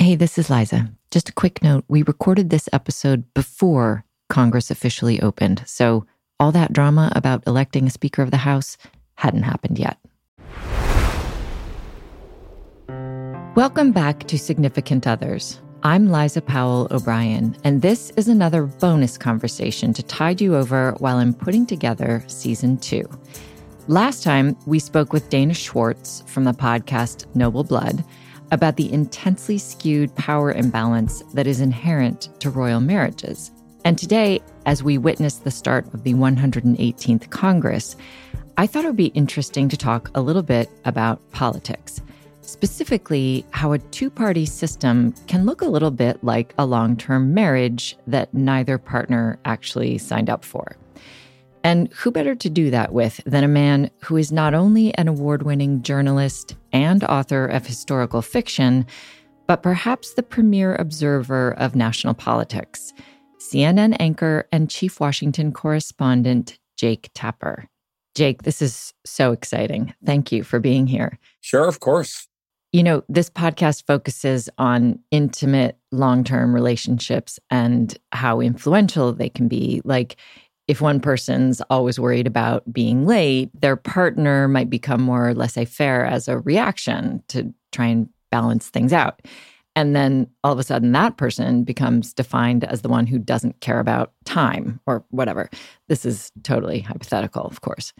Hey, this is Liza. Just a quick note we recorded this episode before Congress officially opened, so all that drama about electing a Speaker of the House hadn't happened yet. Welcome back to Significant Others. I'm Liza Powell O'Brien, and this is another bonus conversation to tide you over while I'm putting together season two. Last time, we spoke with Dana Schwartz from the podcast Noble Blood about the intensely skewed power imbalance that is inherent to royal marriages. And today, as we witness the start of the 118th Congress, I thought it would be interesting to talk a little bit about politics, specifically how a two party system can look a little bit like a long term marriage that neither partner actually signed up for. And who better to do that with than a man who is not only an award winning journalist and author of historical fiction, but perhaps the premier observer of national politics, CNN anchor and chief Washington correspondent Jake Tapper. Jake, this is so exciting. Thank you for being here. Sure, of course. You know, this podcast focuses on intimate long term relationships and how influential they can be. Like, if one person's always worried about being late, their partner might become more laissez faire as a reaction to try and balance things out. And then all of a sudden, that person becomes defined as the one who doesn't care about time or whatever. This is totally hypothetical, of course.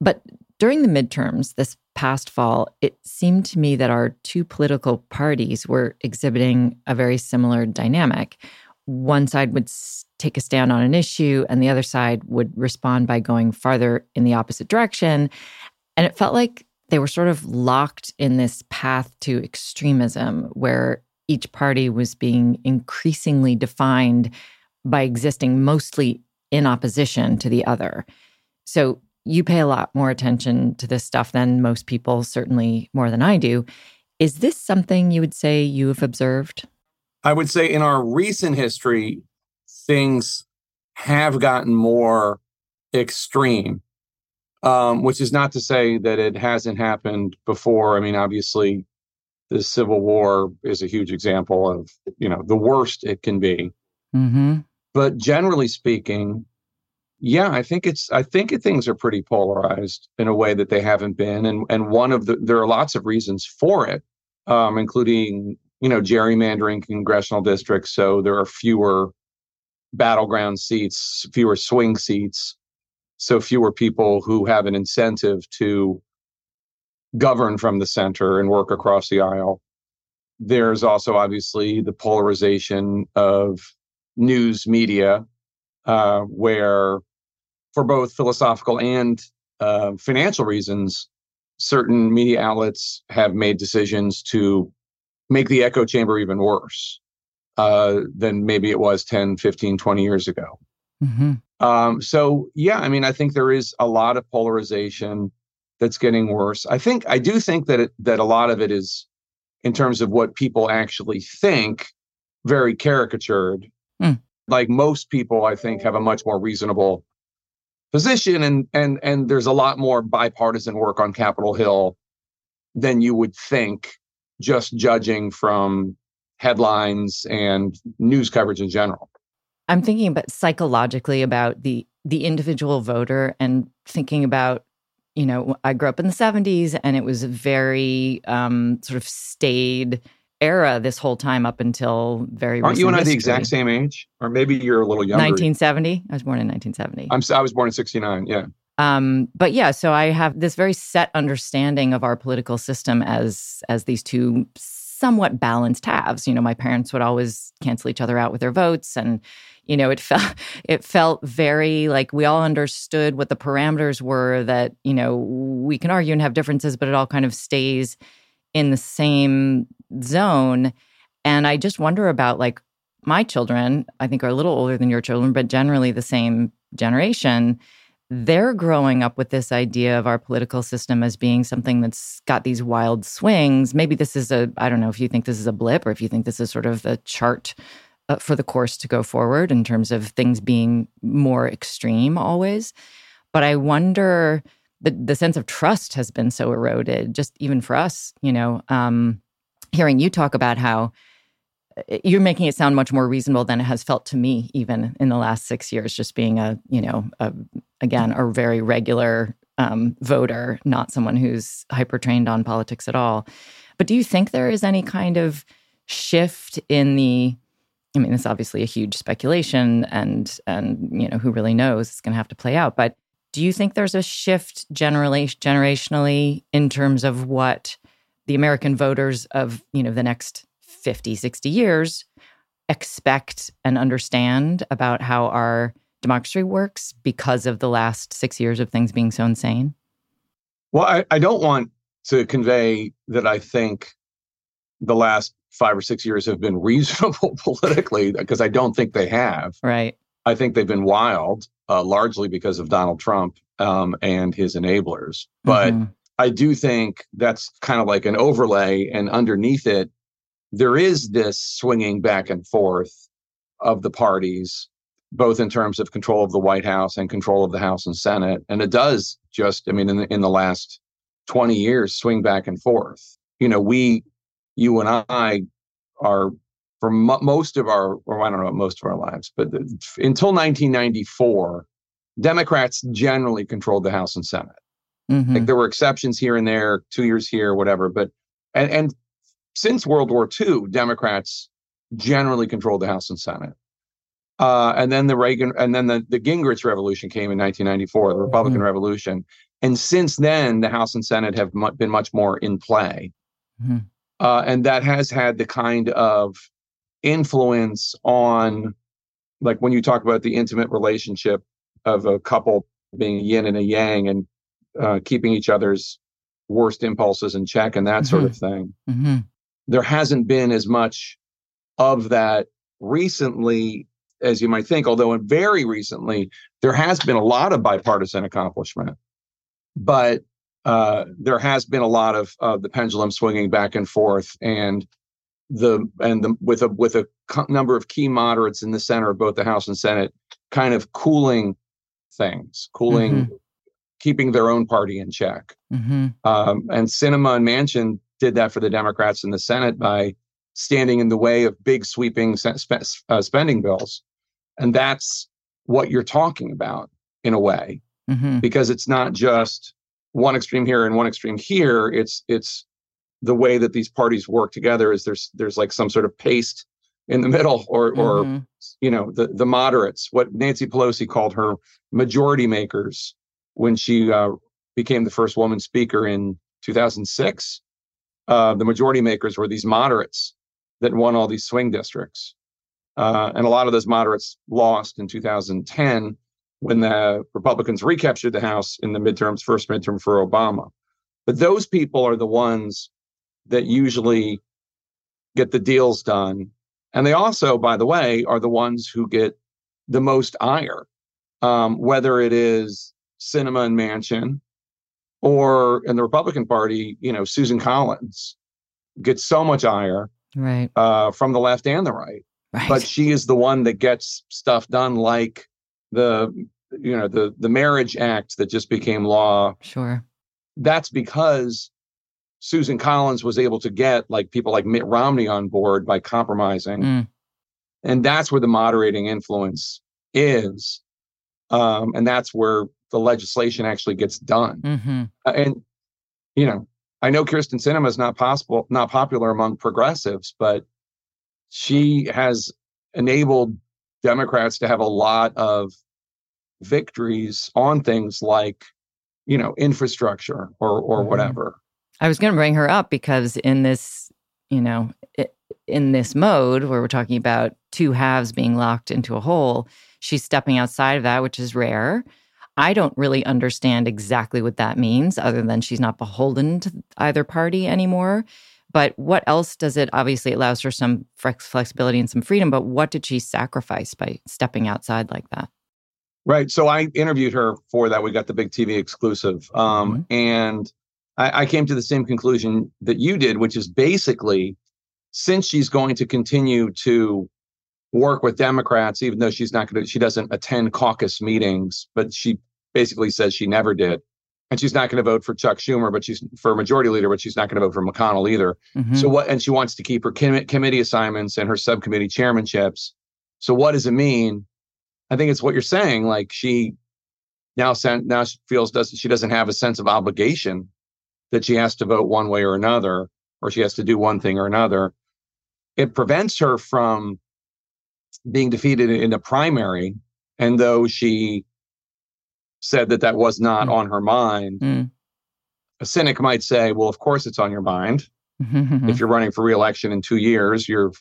But during the midterms this past fall, it seemed to me that our two political parties were exhibiting a very similar dynamic. One side would take a stand on an issue, and the other side would respond by going farther in the opposite direction. And it felt like they were sort of locked in this path to extremism where each party was being increasingly defined by existing mostly in opposition to the other. So you pay a lot more attention to this stuff than most people, certainly more than I do. Is this something you would say you have observed? I would say in our recent history, things have gotten more extreme, um, which is not to say that it hasn't happened before. I mean, obviously, the Civil War is a huge example of you know the worst it can be. Mm-hmm. But generally speaking, yeah, I think it's I think things are pretty polarized in a way that they haven't been, and and one of the there are lots of reasons for it, um, including you know gerrymandering congressional districts, so there are fewer battleground seats, fewer swing seats, so fewer people who have an incentive to govern from the center and work across the aisle. There's also obviously the polarization of news media, uh, where for both philosophical and uh, financial reasons, certain media outlets have made decisions to make the echo chamber even worse uh, than maybe it was 10, 15, 20 years ago. Mm-hmm. Um, so, yeah, I mean, I think there is a lot of polarization that's getting worse. I think, I do think that, it, that a lot of it is, in terms of what people actually think, very caricatured. Mm. Like most people, I think, have a much more reasonable position and and and there's a lot more bipartisan work on Capitol Hill than you would think just judging from headlines and news coverage in general. I'm thinking about psychologically about the the individual voter and thinking about you know, I grew up in the 70s and it was a very um, sort of staid era this whole time up until very recently. Aren't you and I history. the exact same age? Or maybe you're a little younger. 1970. I was born in 1970. I'm, I was born in 69. Yeah. Um, but yeah, so I have this very set understanding of our political system as as these two somewhat balanced halves. You know, my parents would always cancel each other out with their votes, and you know, it felt it felt very like we all understood what the parameters were. That you know, we can argue and have differences, but it all kind of stays in the same zone. And I just wonder about like my children. I think are a little older than your children, but generally the same generation they're growing up with this idea of our political system as being something that's got these wild swings. Maybe this is a, I don't know if you think this is a blip or if you think this is sort of a chart uh, for the course to go forward in terms of things being more extreme always. But I wonder, the, the sense of trust has been so eroded, just even for us, you know, um, hearing you talk about how you're making it sound much more reasonable than it has felt to me even in the last six years just being a you know a, again a very regular um, voter not someone who's hyper trained on politics at all. But do you think there is any kind of shift in the i mean it's obviously a huge speculation and and you know who really knows? It's going to have to play out. But do you think there's a shift generally generationally in terms of what the american voters of you know the next 50, 60 years expect and understand about how our democracy works because of the last six years of things being so insane? Well, I, I don't want to convey that I think the last five or six years have been reasonable politically, because I don't think they have. Right. I think they've been wild, uh, largely because of Donald Trump um, and his enablers. But mm-hmm. I do think that's kind of like an overlay, and underneath it there is this swinging back and forth of the parties, both in terms of control of the White House and control of the House and Senate. And it does just, I mean, in the, in the last 20 years, swing back and forth. You know, we, you and I are for mo- most of our, or I don't know, most of our lives, but the, until 1994, Democrats generally controlled the House and Senate. Mm-hmm. Like there were exceptions here and there, two years here, whatever. But and and since World War II, Democrats generally controlled the House and Senate. Uh, and then the Reagan, and then the, the Gingrich Revolution came in 1994, the Republican mm-hmm. Revolution. And since then, the House and Senate have mu- been much more in play. Mm-hmm. Uh, and that has had the kind of influence on, like when you talk about the intimate relationship of a couple being yin and a yang and uh, keeping each other's worst impulses in check and that mm-hmm. sort of thing. There hasn't been as much of that recently as you might think, although very recently there has been a lot of bipartisan accomplishment. But uh, there has been a lot of uh, the pendulum swinging back and forth, and the and the with a with a number of key moderates in the center of both the House and Senate, kind of cooling things, cooling, mm-hmm. keeping their own party in check. Mm-hmm. Um, and Sinema and Manchin did that for the Democrats in the Senate by standing in the way of big sweeping uh, spending bills. And that's what you're talking about in a way, mm-hmm. because it's not just one extreme here and one extreme here. It's it's the way that these parties work together is there's there's like some sort of paste in the middle or mm-hmm. or you know the the moderates what Nancy Pelosi called her majority makers when she uh, became the first woman speaker in 2006 uh, the majority makers were these moderates that won all these swing districts. Uh, and a lot of those moderates lost in 2010 when the Republicans recaptured the House in the midterms, first midterm for Obama. But those people are the ones that usually get the deals done. And they also, by the way, are the ones who get the most ire, um, whether it is Sinema and Manchin, or in the Republican Party, you know, Susan Collins gets so much ire right. uh, from the left and the right. right. But she is the one that gets stuff done like the you know the the marriage act that just became law. Sure. That's because Susan Collins was able to get like people like Mitt Romney on board by compromising. Mm. And that's where the moderating influence is. Um, and that's where the legislation actually gets done. Mm-hmm. Uh, and you know, I know Kyrsten Sinema is not possible, not popular among progressives, but she has enabled Democrats to have a lot of victories on things like, you know, infrastructure or or Mhm. whatever. I was going to bring her up because in this, you know, in this mode where we're talking about two halves being locked into a whole, she's stepping outside of that, which is rare. I don't really understand exactly what that means, other than she's not beholden to either party anymore. But what else does it? Obviously, it allows her some flex- flexibility and some freedom. But what did she sacrifice by stepping outside like that? Right. So I interviewed her for that. We got the big TV exclusive. Um, And I, I came to the same conclusion that you did, which is basically since she's going to continue to work with Democrats, even though she's not going to, she doesn't attend caucus meetings, but she basically says she never did. And she's not going to vote for Chuck Schumer, but she's for majority leader, but she's not going to vote for McConnell either. Mhm. So what? And she wants to keep her com- committee assignments and her subcommittee chairmanships. So what does it mean? I think it's what you're saying. Like she now sen- now she feels does she doesn't have a sense of obligation that she has to vote one way or another, or she has to do one thing or another. It prevents her from being defeated in a primary. And though she said that that was not Mm. on her mind, Mm. a cynic might say, "Well, of course it's on your mind." If you're running for reelection in two years, you're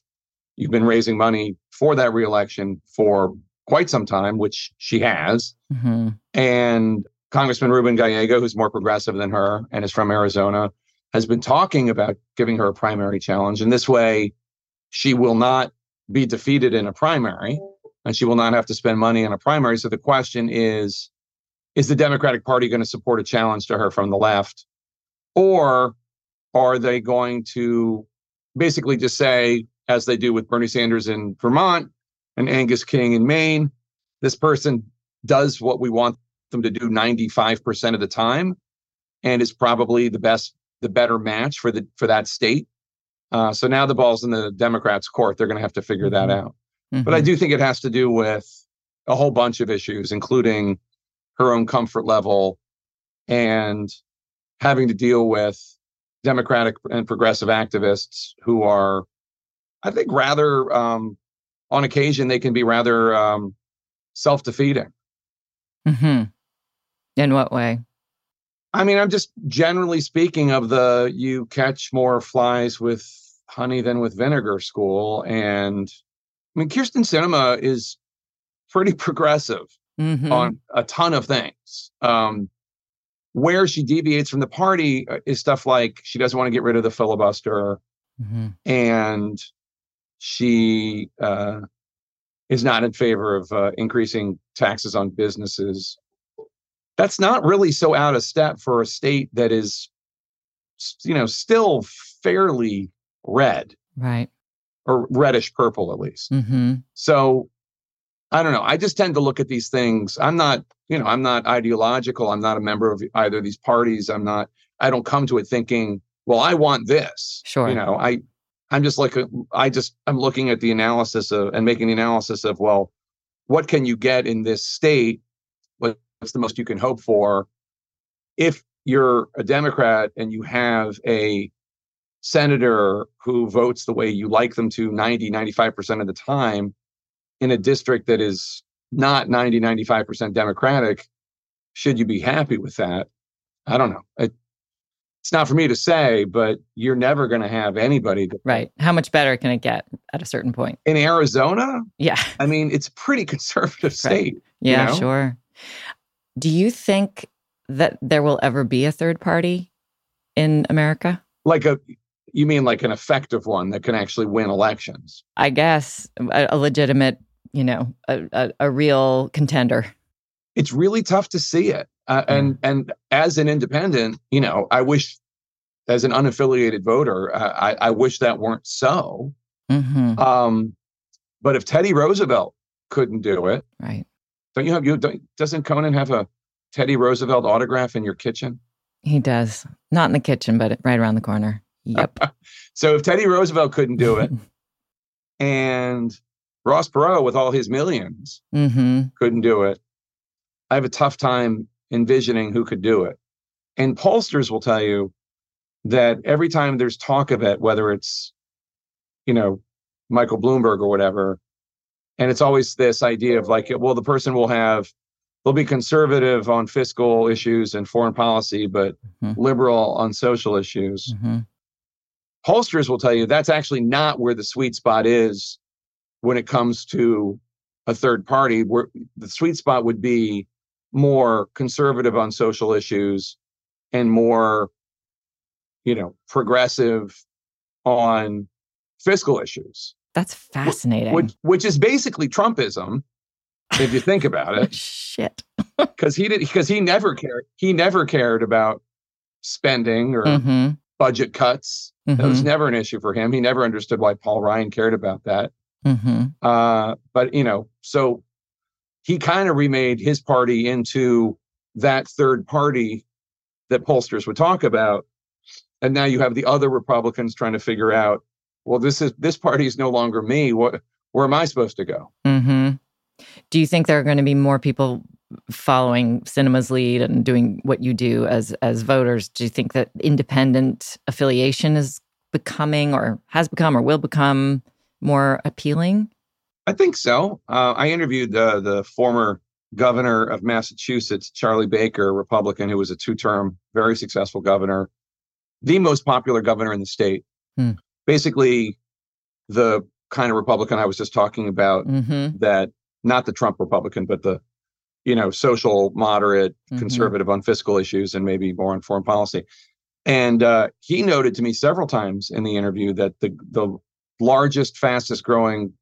you've been raising money for that reelection for quite some time, which she has. Mhm. And Congressman Ruben Gallego, who's more progressive than her and is from Arizona, has been talking about giving her a primary challenge. And this way, she will not be defeated in a primary and she will not have to spend money on a primary. So the question is Is the Democratic Party going to support a challenge to her from the left? Or are they going to basically just say, as they do with Bernie Sanders in Vermont and Angus King in Maine, this person does what we want them to do 95% of the time and is probably the best the better match for the for that state uh, so now the ball's in the democrats court they're going to have to figure that Mhm. out but i do think it has to do with a whole bunch of issues including her own comfort level and having to deal with democratic and progressive activists who are i think rather um, on occasion they can be rather um, self-defeating Mm-hmm. In what way? I mean, I'm just generally speaking of the you catch more flies with honey than with vinegar school. And I mean, Kyrsten Sinema is pretty progressive Mhm. on a ton of things. Um, where she deviates from the party uh, is stuff like she doesn't want to get rid of the filibuster Mhm. and she uh, is not in favor of uh, increasing taxes on businesses. That's not really so out of step for a state that is, you know, still fairly red Right. or reddish purple at least. hmm So I don't know. I just tend to look at these things. I'm not, you know, I'm not ideological. I'm not a member of either of these parties. I'm not, I don't come to it thinking, well, I want this. Sure. You know, I, I'm just like, a, I just, I'm looking at the analysis of, and making the analysis of, well, what can you get in this state? What's the most you can hope for? If you're a Democrat and you have a senator who votes the way you like them to 90, 95% of the time, in a district that is not 90 95% democratic should you be happy with that i don't know it, it's not for me to say but you're never going to have anybody to, Right. How much better can it get at a certain point? in arizona Yeah. i mean it's a pretty conservative state Yeah, know? sure. Do you think that there will ever be a third party in America? like a you mean like an effective one that can actually win elections I guess a, a legitimate, you know, a, a, a real contender. it's really tough to see it uh, and and as an independent you know i wish as an unaffiliated voter uh, I, I wish that weren't so hmm Um, but if Teddy Roosevelt couldn't do it, Right. don't you have you? Don't, doesn't Conan have a Teddy Roosevelt autograph in your kitchen? He does. Not in the kitchen, but right around the corner. Yep. So if Teddy Roosevelt couldn't do it, and Ross Perot with all his millions hmm couldn't do it, I have a tough time envisioning who could do it. And pollsters will tell you that every time there's talk of it, whether it's, you know, Michael Bloomberg or whatever, and it's always this idea of like, well, the person will have, they'll be conservative on fiscal issues and foreign policy, but mm-hmm. liberal on social issues. Mm-hmm. Pollsters will tell you that's actually not where the sweet spot is when it comes to a third party, where the sweet spot would be more conservative on social issues and more, you know, progressive on fiscal issues. That's fascinating. Which, which is basically Trumpism, if you think about it. Shit. Because he did because he never cared. He never cared about spending or mm-hmm. budget cuts. Mm-hmm. That was mm-hmm. never an issue for him. He never understood why Paul Ryan cared about that. Mm-hmm. Uh, but you know, so he kind of remade his party into that third party that pollsters would talk about. And now you have the other Republicans trying to figure out, well, this is this party is no longer me. What where am I supposed to go? Mm-hmm. Do you think there are going to be more people following Sinema's lead and doing what you do as as voters? Do you think that independent affiliation is becoming or has become or will become more appealing? I think so. Uh, I interviewed the the former governor of Massachusetts, Charlie Baker, Republican, who was a two term, very successful governor, the most popular governor in the state. Hmm. Basically, the kind of Republican I was just talking about mm-hmm. that not the Trump Republican, but the you know social moderate mm-hmm. conservative on fiscal issues and maybe more on foreign policy. And uh, he noted to me several times in the interview that the the largest, fastest growing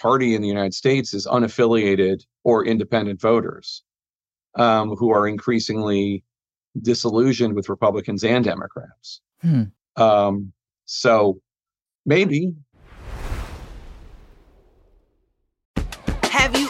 party in the United States is unaffiliated or independent voters um, who are increasingly disillusioned with Republicans and Democrats. Hmm. Um, so maybe. Have you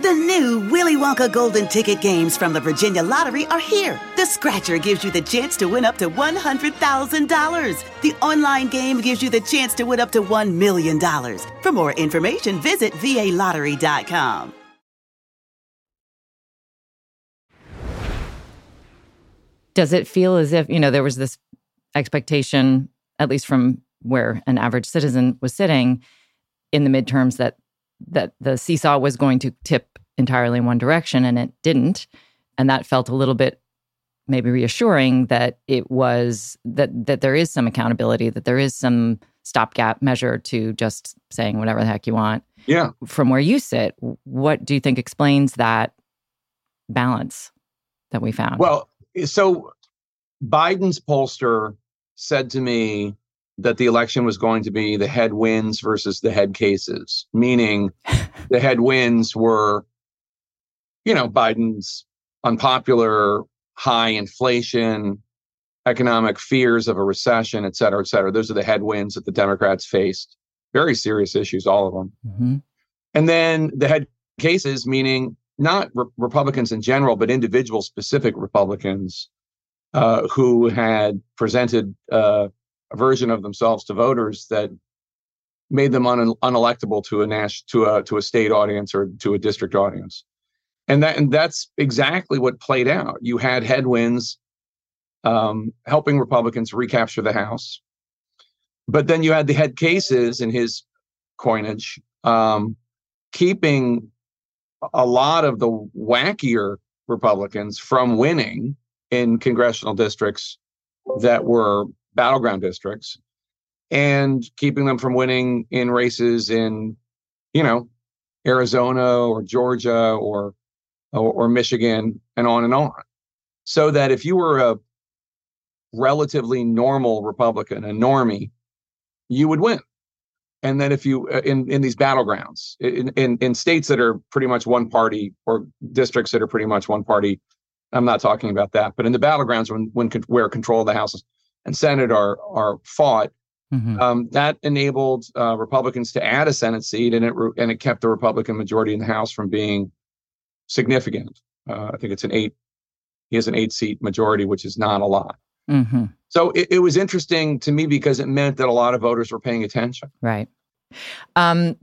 The new Willy Wonka Golden Ticket games from the Virginia Lottery are here. The Scratcher gives you the chance to win up to $100,000. The online game gives you the chance to win up to $1 million. For more information, visit VALottery.com. Does it feel as if, you know, there was this expectation, at least from where an average citizen was sitting in the midterms, that that the seesaw was going to tip entirely in one direction and it didn't and that felt a little bit maybe reassuring that it was that that there is some accountability that there is some stopgap measure to just saying whatever the heck you want. Yeah. From where you sit, what do you think explains that balance that we found? Well, so Biden's pollster said to me that the election was going to be the head wins versus the head cases, meaning the head wins were, you know, Biden's unpopular, high inflation, economic fears of a recession, et cetera, et cetera. Those are the headwinds that the Democrats faced. Very serious issues, all of them. Mm-hmm. And then the head cases, meaning not re- Republicans in general, but individual specific Republicans uh, who had presented uh, a version of themselves to voters that made them un- unelectable to a national to a to a state audience or to a district audience. And that and that's exactly what played out. You had headwinds um, helping Republicans recapture the House. But then you had the head cases in his coinage, um, keeping a lot of the wackier Republicans from winning in congressional districts that were battleground districts and keeping them from winning in races in, you know, Arizona or Georgia or, or, or Michigan and on and on. So that if you were a relatively normal Republican, a normie, you would win. And then if you uh, in in these battlegrounds in, in in states that are pretty much one party or districts that are pretty much one party, I'm not talking about that. But in the battlegrounds when when where control of the House and Senate are are fought, Mhm. um, that enabled uh, Republicans to add a Senate seat, and it re- and it kept the Republican majority in the House from being significant. Uh, I think it's an eight. He has an eight seat majority, which is not a lot. hmm So it, it was interesting to me because it meant that a lot of voters were paying attention. Right. Um,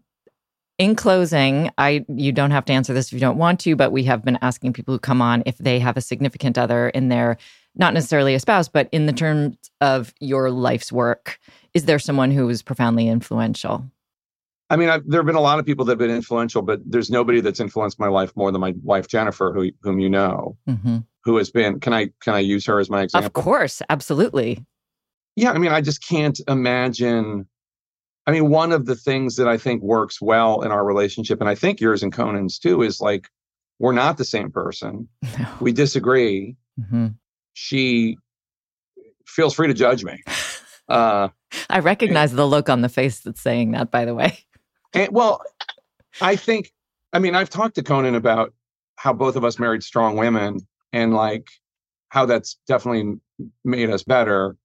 in closing, I you don't have to answer this if you don't want to, but we have been asking people who come on if they have a significant other in their not necessarily a spouse, but in the terms of your life's work. Is there someone who was profoundly influential? I mean, I've, there have been a lot of people that have been influential, but there's nobody that's influenced my life more than my wife Jennifer, who whom you know, hmm who has been. Can I can I use her as my example? Of course, absolutely. yeah i mean i just can't imagine i mean one of the things that i think works well in our relationship and i think yours and conan's too is like we're not the same person we disagree hmm she feels free to judge me uh I recognize the look on the face that's saying that. By the way, and, well i think i mean i've talked to conan about how both of us married strong women and like how that's definitely made us better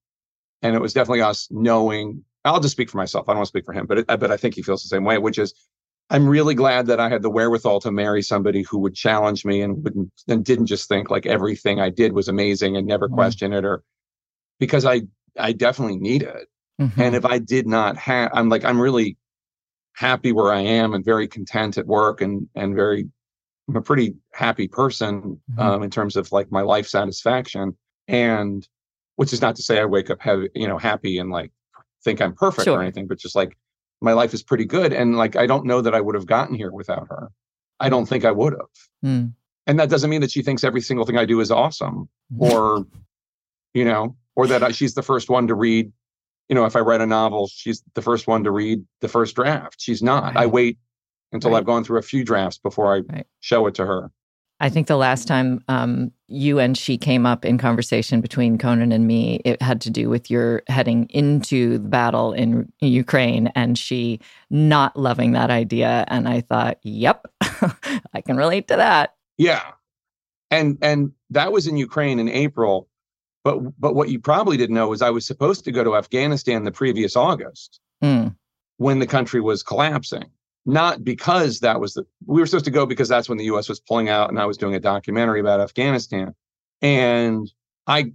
and it was definitely us knowing i'll just speak for myself i don't want to speak for him but it, but i think he feels the same way which is i'm really glad that i had the wherewithal to marry somebody who would challenge me and wouldn't and didn't just think like everything i did was amazing and never Mhm. question it or because i i definitely need it Mhm. and if I did not have, I'm like, I'm really happy where I am and very content at work and, and very, I'm a pretty happy person Mhm. um, in terms of like my life satisfaction. And which is not to say I wake up heavy, you know, happy and like think I'm perfect Sure. or anything, but just like my life is pretty good. And like, I don't know that I would have gotten here without her. I don't think I would have. Mm. And that doesn't mean that she thinks every single thing I do is awesome or, you know, or that I, she's the first one to read. You know, if I write a novel, she's the first one to read the first draft. She's not. I wait until Right. I've gone through a few drafts before I Right. show it to her. I think the last time um, you and she came up in conversation between Conan and me, it had to do with your heading into the battle in Ukraine and she not loving that idea. And I thought, yep, I can relate to that. Yeah. And and that was in Ukraine in April. But but what you probably didn't know is I was supposed to go to Afghanistan the previous August Mm, when the country was collapsing. Not because that was the we were supposed to go because that's when the US was pulling out and I was doing a documentary about Afghanistan. And I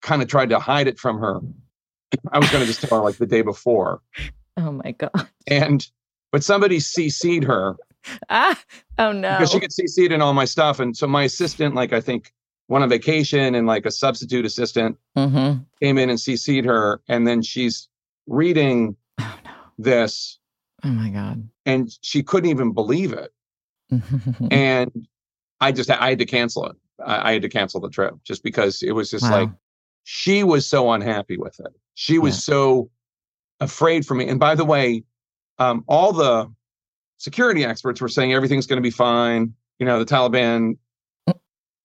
kind of tried to hide it from her. I was going to just tell her like the day before. oh my God. And but somebody CC'd her Ah, oh no. because she gets CC'd in all my stuff. And so my assistant, like I think went on vacation and like a substitute assistant hmm came in and CC'd her. And then she's reading Oh no. this Oh my God. and she couldn't even believe it. And I just, I had to cancel it. I, I had to cancel the trip just because it was just Wow. like, she was so unhappy with it. She was Yeah. so afraid for me. And by the way, um, all the security experts were saying everything's going to be fine. You know, the Taliban.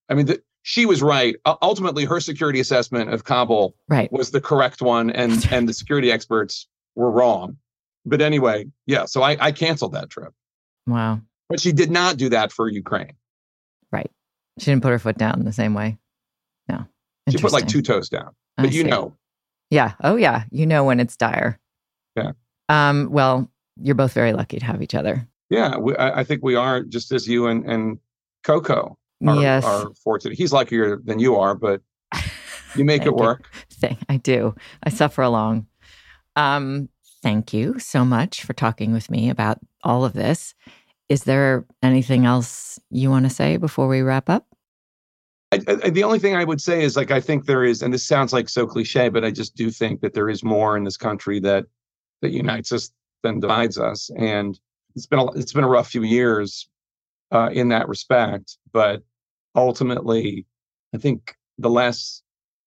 I mean, the, she was right. U- ultimately, her security assessment of Kabul Right. was the correct one, and and the security experts were wrong. But anyway, yeah. So I, I canceled that trip, Wow. but she did not do that for Ukraine. Right. She didn't put her foot down the same way. No. She put like two toes down. I But you see. know, Yeah. Oh, yeah. You know when it's dire. Yeah. Um. Well, you're both very lucky to have each other. yeah, we, I, I think we are just as you and and Coco are, yes. are fortunate. He's luckier than you are, but you make it work. Thing I do. I suffer along. Um. Thank you so much for talking with me about all of this. Is there anything else you want to say before we wrap up? I, I, the only thing I would say is like I think there is, and this sounds like so cliche, but I just do think that there is more in this country that that unites us than divides us, and it's been a, it's been a rough few years uh, in that respect. But ultimately, I think the less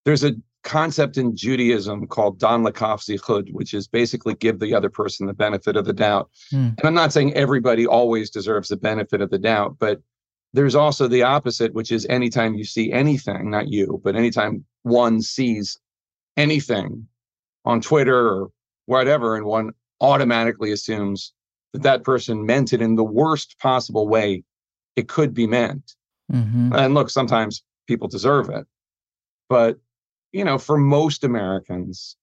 there's a concept in Judaism called Dan Lekaf Zechut, which is basically give the other person the benefit of the doubt. Hmm. And I'm not saying everybody always deserves the benefit of the doubt, but there's also the opposite, which is anytime you see anything, not you, but anytime one sees anything on Twitter or whatever, and one automatically assumes that that person meant it in the worst possible way it could be meant. Mm-hmm. And look, sometimes people deserve it, but you know, for most Americans,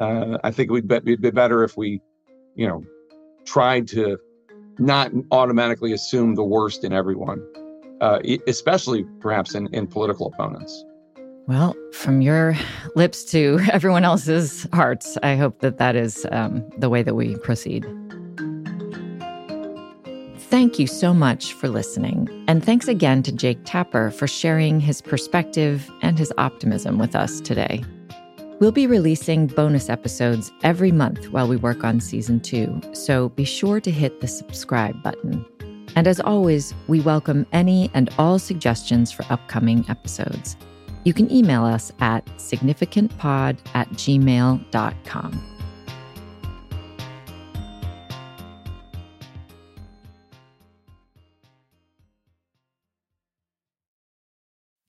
uh, I think we'd be, it'd be better if we, you know, tried to not automatically assume the worst in everyone, uh, especially perhaps in, in political opponents. Well, from your lips to everyone else's hearts, I hope that that is um, the way that we proceed. Thank you so much for listening. And thanks again to Jake Tapper for sharing his perspective and his optimism with us today. We'll be releasing bonus episodes every month while we work on season two, so be sure to hit the subscribe button. And as always, we welcome any and all suggestions for upcoming episodes. You can email us at significantpod at gmail.com.